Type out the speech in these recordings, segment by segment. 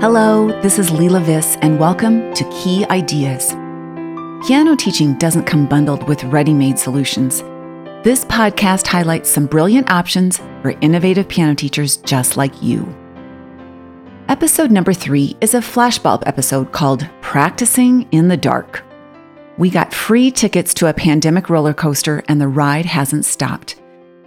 Hello, this is Leila Viss, and welcome to Key Ideas. Piano teaching doesn't come bundled with ready made solutions. This podcast highlights some brilliant options for innovative piano teachers just like you. Episode number three is a flashbulb episode called Practicing in the Dark. We got free tickets to a pandemic roller coaster, and the ride hasn't stopped.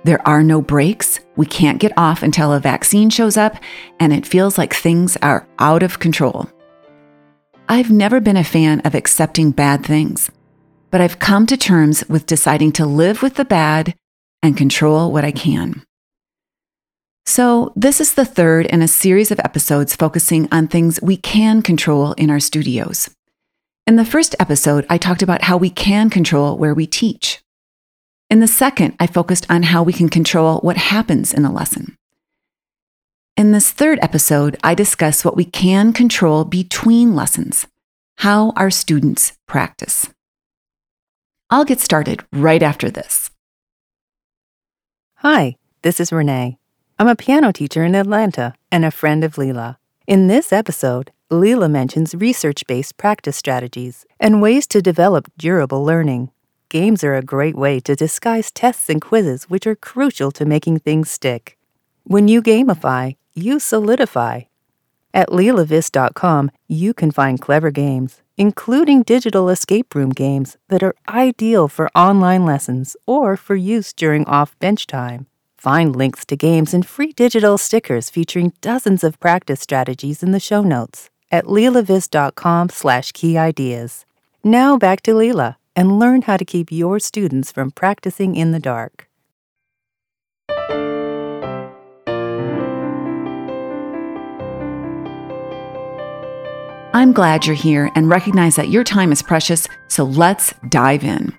There are no breaks. We can't get off until a vaccine shows up, and it feels like things are out of control. I've never been a fan of accepting bad things, but I've come to terms with deciding to live with the bad and control what I can. So, this is the third in a series of episodes focusing on things we can control in our studios. In the first episode, I talked about how we can control where we teach. In the second, I focused on how we can control what happens in a lesson. In this third episode, I discuss what we can control between lessons, how our students practice. I'll get started right after this. Hi, this is Renee. I'm a piano teacher in Atlanta and a friend of Leila. In this episode, Leila mentions research based practice strategies and ways to develop durable learning. Games are a great way to disguise tests and quizzes, which are crucial to making things stick. When you gamify, you solidify. At leilaviss.com, you can find clever games, including digital escape room games that are ideal for online lessons or for use during off bench time. Find links to games and free digital stickers featuring dozens of practice strategies in the show notes at leilaviss.com slash key ideas. Now back to Leila and learn how to keep your students from practicing in the dark. I'm glad you're here and recognize that your time is precious, so let's dive in.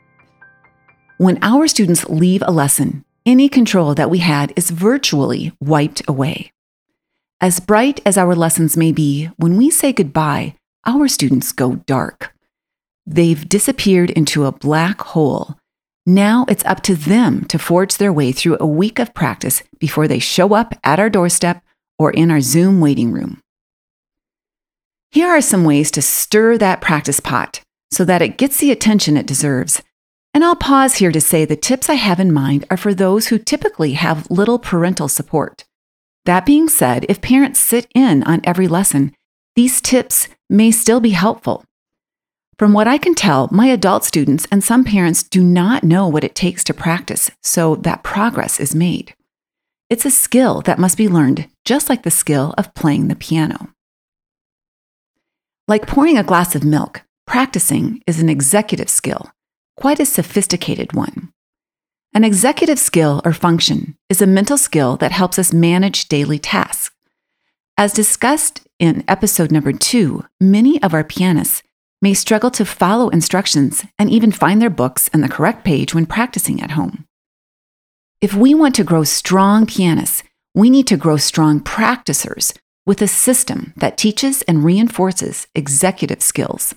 When our students leave a lesson, any control that we had is virtually wiped away. As bright as our lessons may be, when we say goodbye, our students go dark. They've disappeared into a black hole. Now it's up to them to forge their way through a week of practice before they show up at our doorstep or in our Zoom waiting room. Here are some ways to stir that practice pot so that it gets the attention it deserves. And I'll pause here to say the tips I have in mind are for those who typically have little parental support. That being said, if parents sit in on every lesson, these tips may still be helpful. From what I can tell, my adult students and some parents do not know what it takes to practice so that progress is made. It's a skill that must be learned, just like the skill of playing the piano. Like pouring a glass of milk, practicing is an executive skill, quite a sophisticated one. An executive skill or function is a mental skill that helps us manage daily tasks. As discussed in episode number two, many of our pianists may struggle to follow instructions and even find their books and the correct page when practicing at home. If we want to grow strong pianists, we need to grow strong practicers with a system that teaches and reinforces executive skills.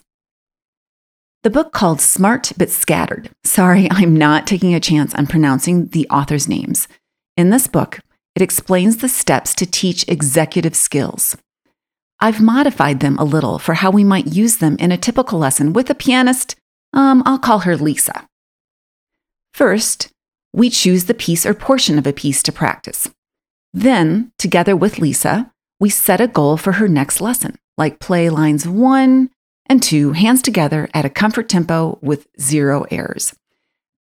The book called Smart But Scattered. Sorry, I'm not taking a chance on pronouncing the author's names. In this book, it explains the steps to teach executive skills. I've modified them a little for how we might use them in a typical lesson with a pianist. Um, I'll call her Lisa. First, we choose the piece or portion of a piece to practice. Then, together with Lisa, we set a goal for her next lesson, like play lines one, and two, hands together at a comfort tempo with zero errors.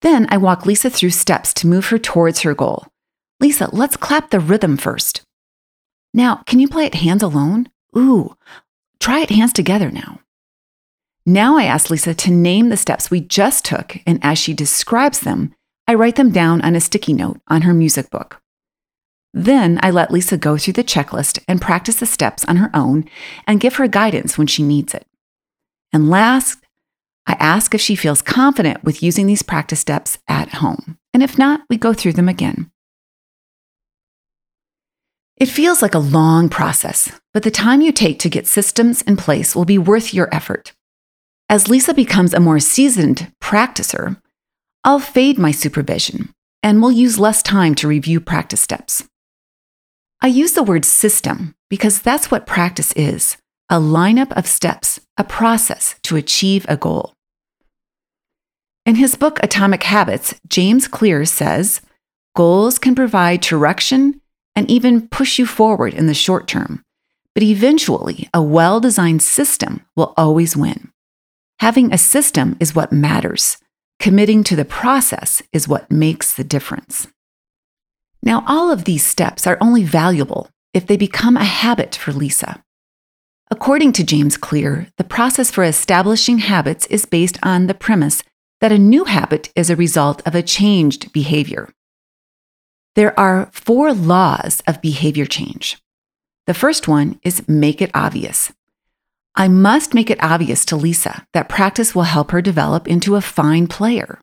Then I walk Lisa through steps to move her towards her goal. Lisa, let's clap the rhythm first. Now, can you play it hands alone? Ooh, try it hands together now. Now I ask Lisa to name the steps we just took, and as she describes them, I write them down on a sticky note on her music book. Then I let Lisa go through the checklist and practice the steps on her own and give her guidance when she needs it. And last, I ask if she feels confident with using these practice steps at home. And if not, we go through them again. It feels like a long process, but the time you take to get systems in place will be worth your effort. As Lisa becomes a more seasoned practicer, I'll fade my supervision and we'll use less time to review practice steps. I use the word system because that's what practice is a lineup of steps, a process to achieve a goal. In his book Atomic Habits, James Clear says goals can provide direction and even push you forward in the short term, but eventually a well designed system will always win. Having a system is what matters. Committing to the process is what makes the difference. Now, all of these steps are only valuable if they become a habit for Lisa. According to James Clear, the process for establishing habits is based on the premise that a new habit is a result of a changed behavior. There are four laws of behavior change. The first one is make it obvious. I must make it obvious to Lisa that practice will help her develop into a fine player.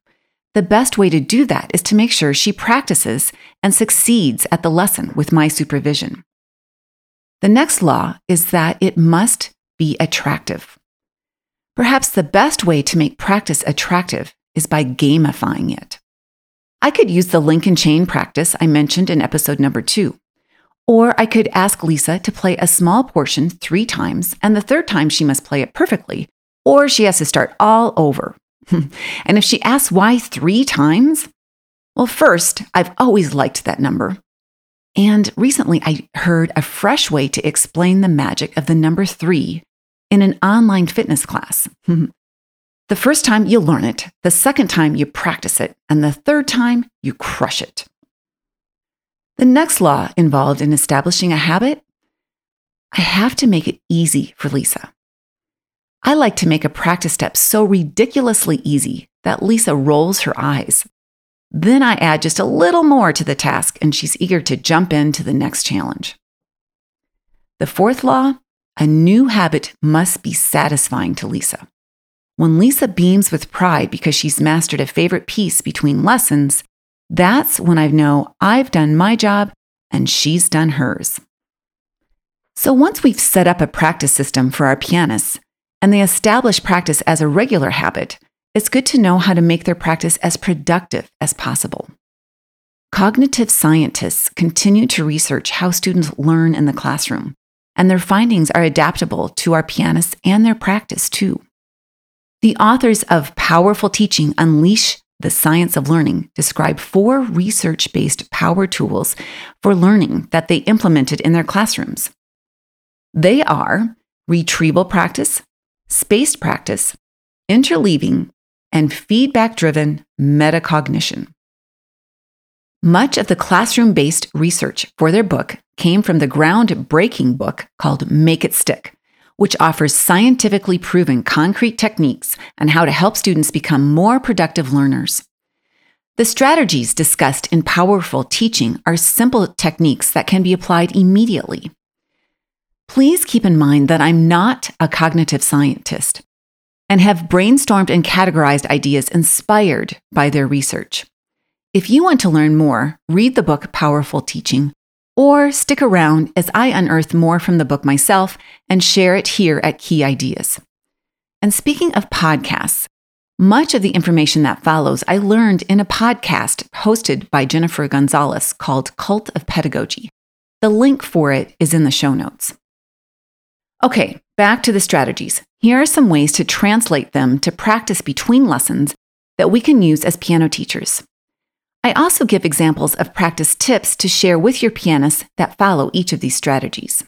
The best way to do that is to make sure she practices and succeeds at the lesson with my supervision. The next law is that it must be attractive. Perhaps the best way to make practice attractive is by gamifying it. I could use the link and chain practice I mentioned in episode number two. Or I could ask Lisa to play a small portion three times, and the third time she must play it perfectly, or she has to start all over. and if she asks why three times, well, first, I've always liked that number. And recently I heard a fresh way to explain the magic of the number three in an online fitness class. the first time you learn it, the second time you practice it, and the third time you crush it. The next law involved in establishing a habit I have to make it easy for Lisa. I like to make a practice step so ridiculously easy that Lisa rolls her eyes. Then I add just a little more to the task, and she's eager to jump into the next challenge. The fourth law a new habit must be satisfying to Lisa. When Lisa beams with pride because she's mastered a favorite piece between lessons, that's when I know I've done my job and she's done hers. So once we've set up a practice system for our pianists and they establish practice as a regular habit, it's good to know how to make their practice as productive as possible. Cognitive scientists continue to research how students learn in the classroom, and their findings are adaptable to our pianists and their practice too. The authors of Powerful Teaching Unleash the Science of Learning describe four research based power tools for learning that they implemented in their classrooms. They are retrieval practice, spaced practice, interleaving, and feedback driven metacognition. Much of the classroom based research for their book came from the groundbreaking book called Make It Stick which offers scientifically proven concrete techniques on how to help students become more productive learners. The strategies discussed in Powerful Teaching are simple techniques that can be applied immediately. Please keep in mind that I'm not a cognitive scientist and have brainstormed and categorized ideas inspired by their research. If you want to learn more, read the book Powerful Teaching or stick around as I unearth more from the book myself and share it here at Key Ideas. And speaking of podcasts, much of the information that follows I learned in a podcast hosted by Jennifer Gonzalez called Cult of Pedagogy. The link for it is in the show notes. Okay, back to the strategies. Here are some ways to translate them to practice between lessons that we can use as piano teachers. I also give examples of practice tips to share with your pianists that follow each of these strategies.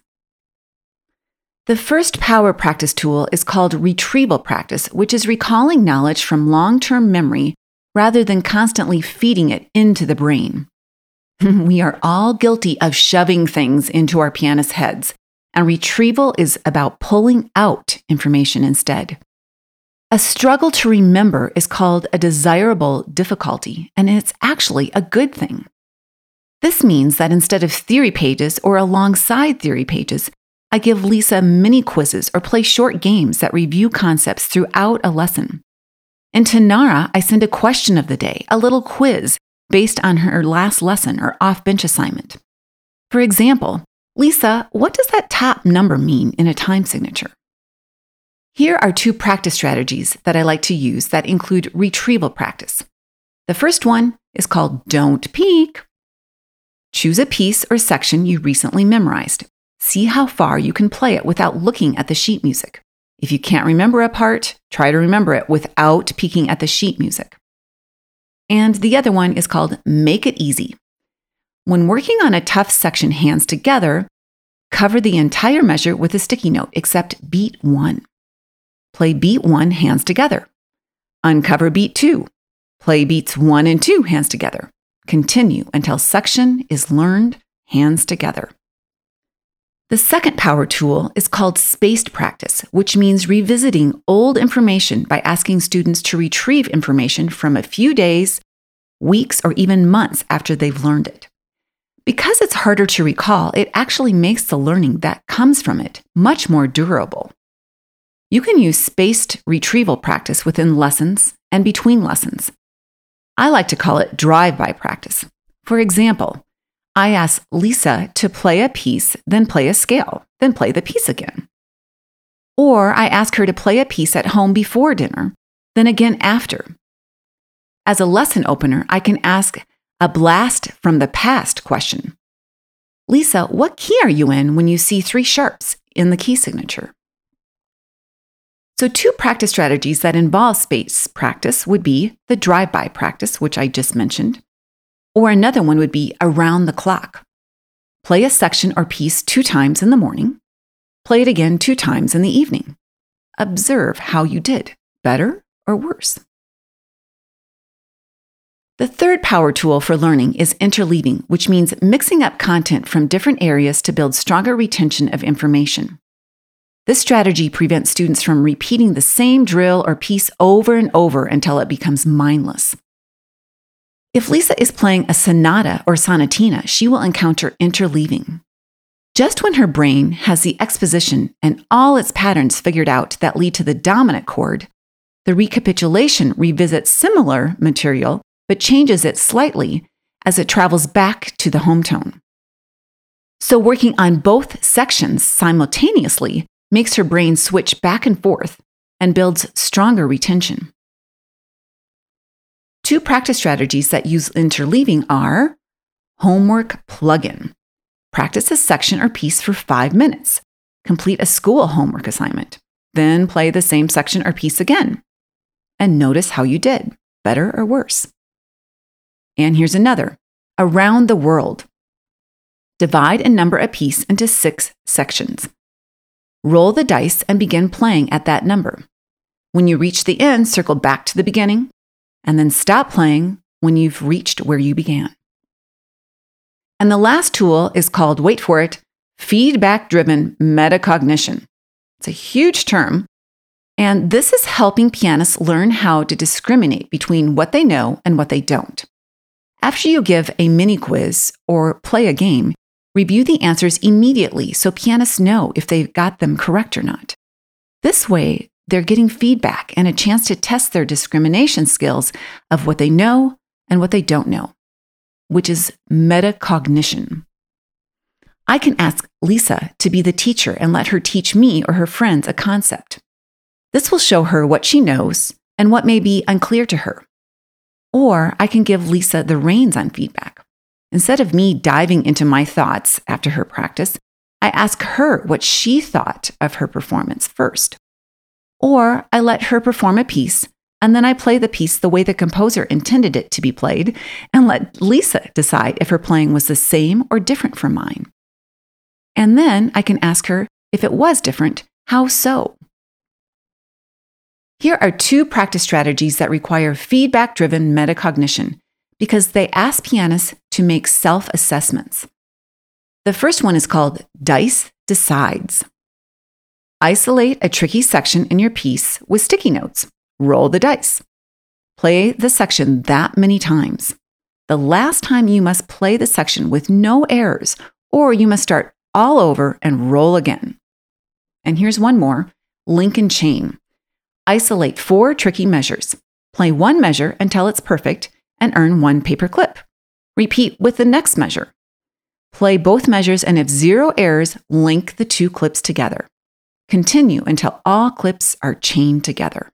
The first power practice tool is called retrieval practice, which is recalling knowledge from long term memory rather than constantly feeding it into the brain. we are all guilty of shoving things into our pianists' heads, and retrieval is about pulling out information instead. A struggle to remember is called a desirable difficulty, and it's actually a good thing. This means that instead of theory pages or alongside theory pages, I give Lisa mini quizzes or play short games that review concepts throughout a lesson. In Tonara, I send a question of the day, a little quiz based on her last lesson or off bench assignment. For example, Lisa, what does that top number mean in a time signature? Here are two practice strategies that I like to use that include retrieval practice. The first one is called Don't Peek. Choose a piece or section you recently memorized. see how far you can play it without looking at the sheet music. If you can't remember a part, try to remember it without peeking at the sheet music. And the other one is called Make It Easy. When working on a tough section hands together, cover the entire measure with a sticky note except beat one. Play beat one hands together. Uncover beat two. Play beats one and two hands together. Continue until section is learned hands together. The second power tool is called spaced practice, which means revisiting old information by asking students to retrieve information from a few days, weeks, or even months after they've learned it. Because it's harder to recall, it actually makes the learning that comes from it much more durable. You can use spaced retrieval practice within lessons and between lessons. I like to call it drive by practice. For example, I ask Lisa to play a piece, then play a scale, then play the piece again. Or I ask her to play a piece at home before dinner, then again after. As a lesson opener, I can ask a blast from the past question. Lisa, what key are you in when you see three sharps in the key signature? So, two practice strategies that involve space practice would be the drive by practice, which I just mentioned, or another one would be around the clock. Play a section or piece two times in the morning, play it again two times in the evening. Observe how you did, better or worse. The third power tool for learning is interleaving, which means mixing up content from different areas to build stronger retention of information. This strategy prevents students from repeating the same drill or piece over and over until it becomes mindless. If Lisa is playing a sonata or sonatina, she will encounter interleaving. Just when her brain has the exposition and all its patterns figured out that lead to the dominant chord, the recapitulation revisits similar material but changes it slightly as it travels back to the home tone. So, working on both sections simultaneously makes her brain switch back and forth and builds stronger retention. Two practice strategies that use interleaving are homework plug-in. Practice a section or piece for five minutes. Complete a school homework assignment. Then play the same section or piece again. And notice how you did, better or worse. And here's another around the world. Divide and number a piece into six sections. Roll the dice and begin playing at that number. When you reach the end, circle back to the beginning and then stop playing when you've reached where you began. And the last tool is called, wait for it, feedback driven metacognition. It's a huge term. And this is helping pianists learn how to discriminate between what they know and what they don't. After you give a mini quiz or play a game, review the answers immediately so pianists know if they've got them correct or not. This way, they're getting feedback and a chance to test their discrimination skills of what they know and what they don't know, which is metacognition. I can ask Lisa to be the teacher and let her teach me or her friends a concept. This will show her what she knows and what may be unclear to her. Or I can give Lisa the reins on feedback. Instead of me diving into my thoughts after her practice, I ask her what she thought of her performance first. Or I let her perform a piece and then I play the piece the way the composer intended it to be played and let Lisa decide if her playing was the same or different from mine. And then I can ask her if it was different, how so? Here are two practice strategies that require feedback driven metacognition because they ask pianists to make self assessments. The first one is called Dice Decides. Isolate a tricky section in your piece with sticky notes. Roll the dice. Play the section that many times. The last time you must play the section with no errors, or you must start all over and roll again. And here's one more link and chain. Isolate four tricky measures. Play one measure until it's perfect and earn one paper clip. Repeat with the next measure. Play both measures and if zero errors, link the two clips together. Continue until all clips are chained together.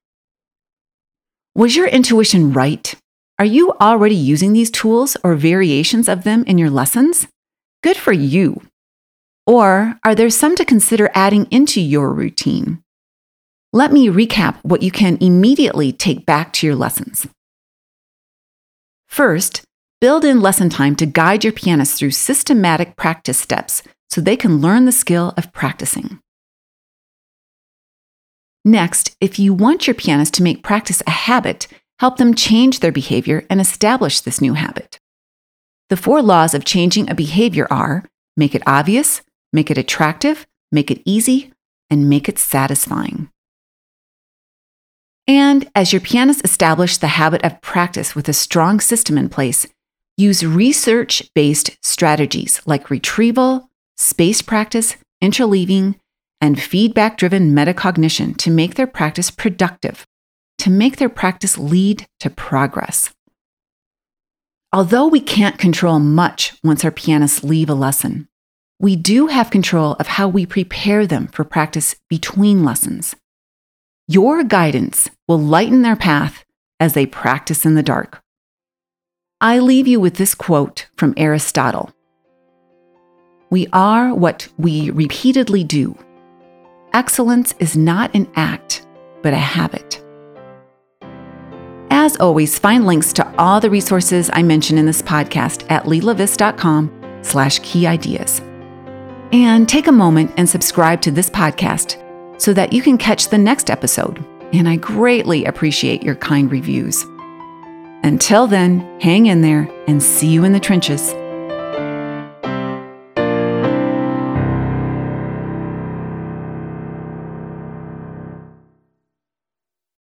Was your intuition right? Are you already using these tools or variations of them in your lessons? Good for you. Or are there some to consider adding into your routine? Let me recap what you can immediately take back to your lessons. First, build in lesson time to guide your pianist through systematic practice steps so they can learn the skill of practicing. Next, if you want your pianist to make practice a habit, help them change their behavior and establish this new habit. The four laws of changing a behavior are make it obvious, make it attractive, make it easy, and make it satisfying. And as your pianists establish the habit of practice with a strong system in place, use research based strategies like retrieval, spaced practice, interleaving, and feedback driven metacognition to make their practice productive, to make their practice lead to progress. Although we can't control much once our pianists leave a lesson, we do have control of how we prepare them for practice between lessons. Your guidance will lighten their path as they practice in the dark. I leave you with this quote from Aristotle We are what we repeatedly do. Excellence is not an act, but a habit. As always, find links to all the resources I mention in this podcast at leilaviss.com slash key ideas. And take a moment and subscribe to this podcast so that you can catch the next episode. And I greatly appreciate your kind reviews. Until then, hang in there and see you in the trenches.